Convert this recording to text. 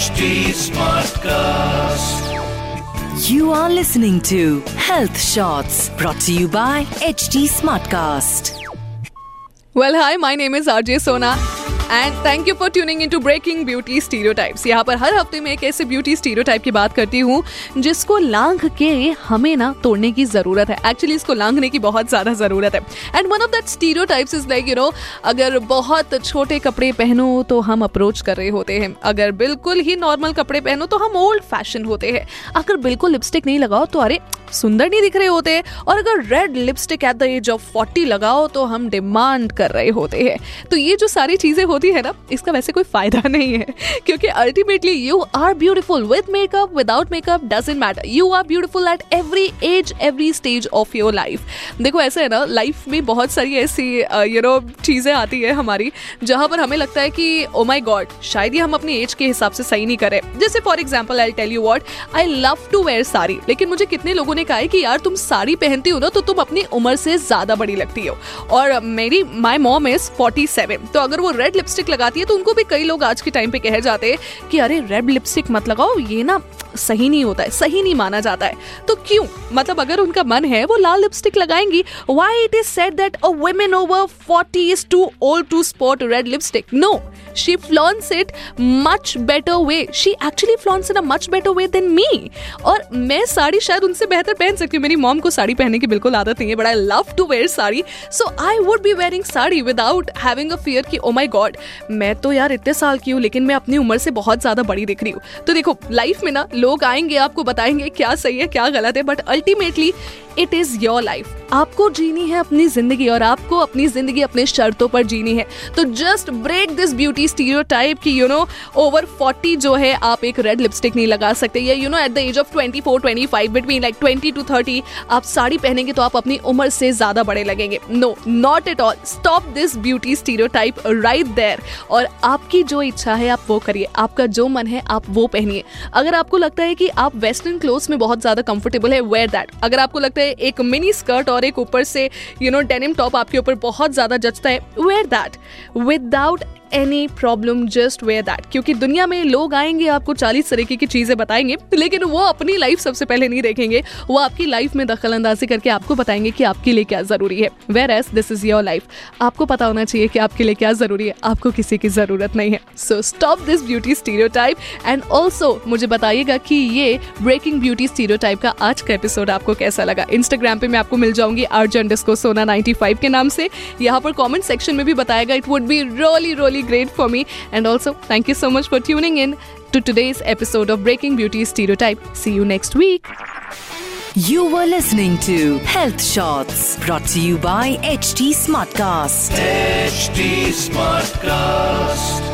HD Smartcast. You are listening to Health Shots brought to you by HD Smartcast. Well, hi, my name is RJ Sona. And thank you for tuning in to breaking beauty stereotypes यहाँ पर हर हफ़्ते में एक ऐसे beauty stereotype की बात करती हूँ, जिसको लांघ के हमें ना तोड़ने की ज़रूरत है। एक्चुअली इसको लांघने की बहुत ज़्यादा ज़रूरत है। And one of that stereotypes is like you know अगर बहुत छोटे कपड़े पहनो तो हम अप्रोच कर रहे होते हैं। अगर बिल्कुल ही नॉर्मल कपड़े पहनो तो हम ओल्ड फ़ैशन होते हैं। अगर बिल्कुल लिपस्टिक नहीं लगाओ तो अरे सुंदर नहीं दिख रहे होते और अगर red lipstick at the age of forty लगाओ तो हम डिमांड कर रहे होते हैं। तो ये जो सारी चीज़ें होती है ना, इसका वैसे कोई फ़ायदा नहीं है। क्योंकि ultimately you are beautiful with makeup without makeup doesn't matter you are beautiful at every age every stage of your life देखो, ऐसे है ना लाइफ में बहुत सारी ऐसी यू नो चीज़ें आती है हमारी, जहाँ पर हमें लगता है कि ओ माई गॉड शायद ये हम अपनी एज के हिसाब से सही नहीं करें। जैसे for example I tell you what I love to wear sari. लेकिन मुझे कितने लोगों ने कहा है कि यार तुम साड़ी पहनती हो ना तो तुम अपनी उम्र से ज़्यादा बड़ी लगती हो। और मेरी माई मॉम इज़ फोर्टी तो अगर वो रेड लिपस्टिक लगाती है तो उनको भी कई लोग आज के टाइम पे कहे जाते हैं कि अरे रेड लिपस्टिक मत लगाओ, ये ना सही नहीं होता है, सही नहीं माना जाता है। तो क्यों? मतलब अगर उनका मन है, वो लाल lipstick लगाएँगी। Why it is set that a women over 40 is too old to spot red lipstick no she flaunts it much better way. She actually flaunts in a much better way than me और मैं साड़ी शायद उनसे बेहतर पहन सकती हूँ। मेरी mom को साड़ी पहनने की बिल्कुल आदत नहीं है but I love to wear sari. So I would be wearing sari without having a fear कि ओ माई गॉड मैं तो यार इतने साल की हूँ, लेकिन मैं अपनी उम्र से बहुत ज़्यादा बड़ी दिख रही हूँ। तो देखो लाइफ में ना लोग आएँगे, आपको बताएँगे क्या सही है, क्या गलत है but ultimately it is your life आपको जीनी है अपनी ज़िंदगी और आपको अपनी ज़िंदगी अपने शर्तों पर जीनी है। तो just break this beauty stereotype की यू नो ओवर 40 जो है, आप एक रेड लिपस्टिक नहीं लगा सकते। या you know at the age of 24 25 between like 20 to 30 आप साड़ी पहनेंगे तो आप अपनी उम्र से ज़्यादा बड़े लगेंगे। No not at all stop this beauty stereotype right there और आपकी जो इच्छा है, आप वो करिए। आपका जो मन है, आप वो पहनिए। अगर आपको लगता है कि आप वेस्टर्न क्लोथ्स में बहुत ज़्यादा कंफर्टेबल है वेयर दैट अगर आपको लगता है एक मिनी स्कर्ट और एक ऊपर से यू नो डेनिम टॉप आपके ऊपर बहुत ज़्यादा जचता है wear that without any problem just wear that क्योंकि दुनिया में लोग आएँगे, आपको चालीस तरीके की चीज़ें बताएँगे, लेकिन वो अपनी लाइफ सबसे पहले नहीं देखेंगे। वो आपकी लाइफ में दखल अंदाजी करके आपको बताएँगे कि आपके लिए क्या ज़रूरी है। Whereas this is your life आपको पता होना चाहिए कि आपके लिए क्या ज़रूरी है। आपको किसी की ज़रूरत नहीं है। So stop this beauty stereotype and also मुझे बताइएगा कि ये ब्रेकिंग ब्यूटी स्टीरियो टाइप का आज का एपिसोड आपको कैसा लगा। इंस्टाग्राम पे मैं आपको मिल जाऊँगी अर्जन डिस्को सोना 95 के नाम से। यहाँ पर कॉमेंट सेक्शन में भी बताएगा it would be really really great for me. And also, thank you so much for tuning in to today's episode of Breaking Beauty Stereotype. See you next week. You were listening to Health Shots brought to you by HT Smartcast. HT Smartcast.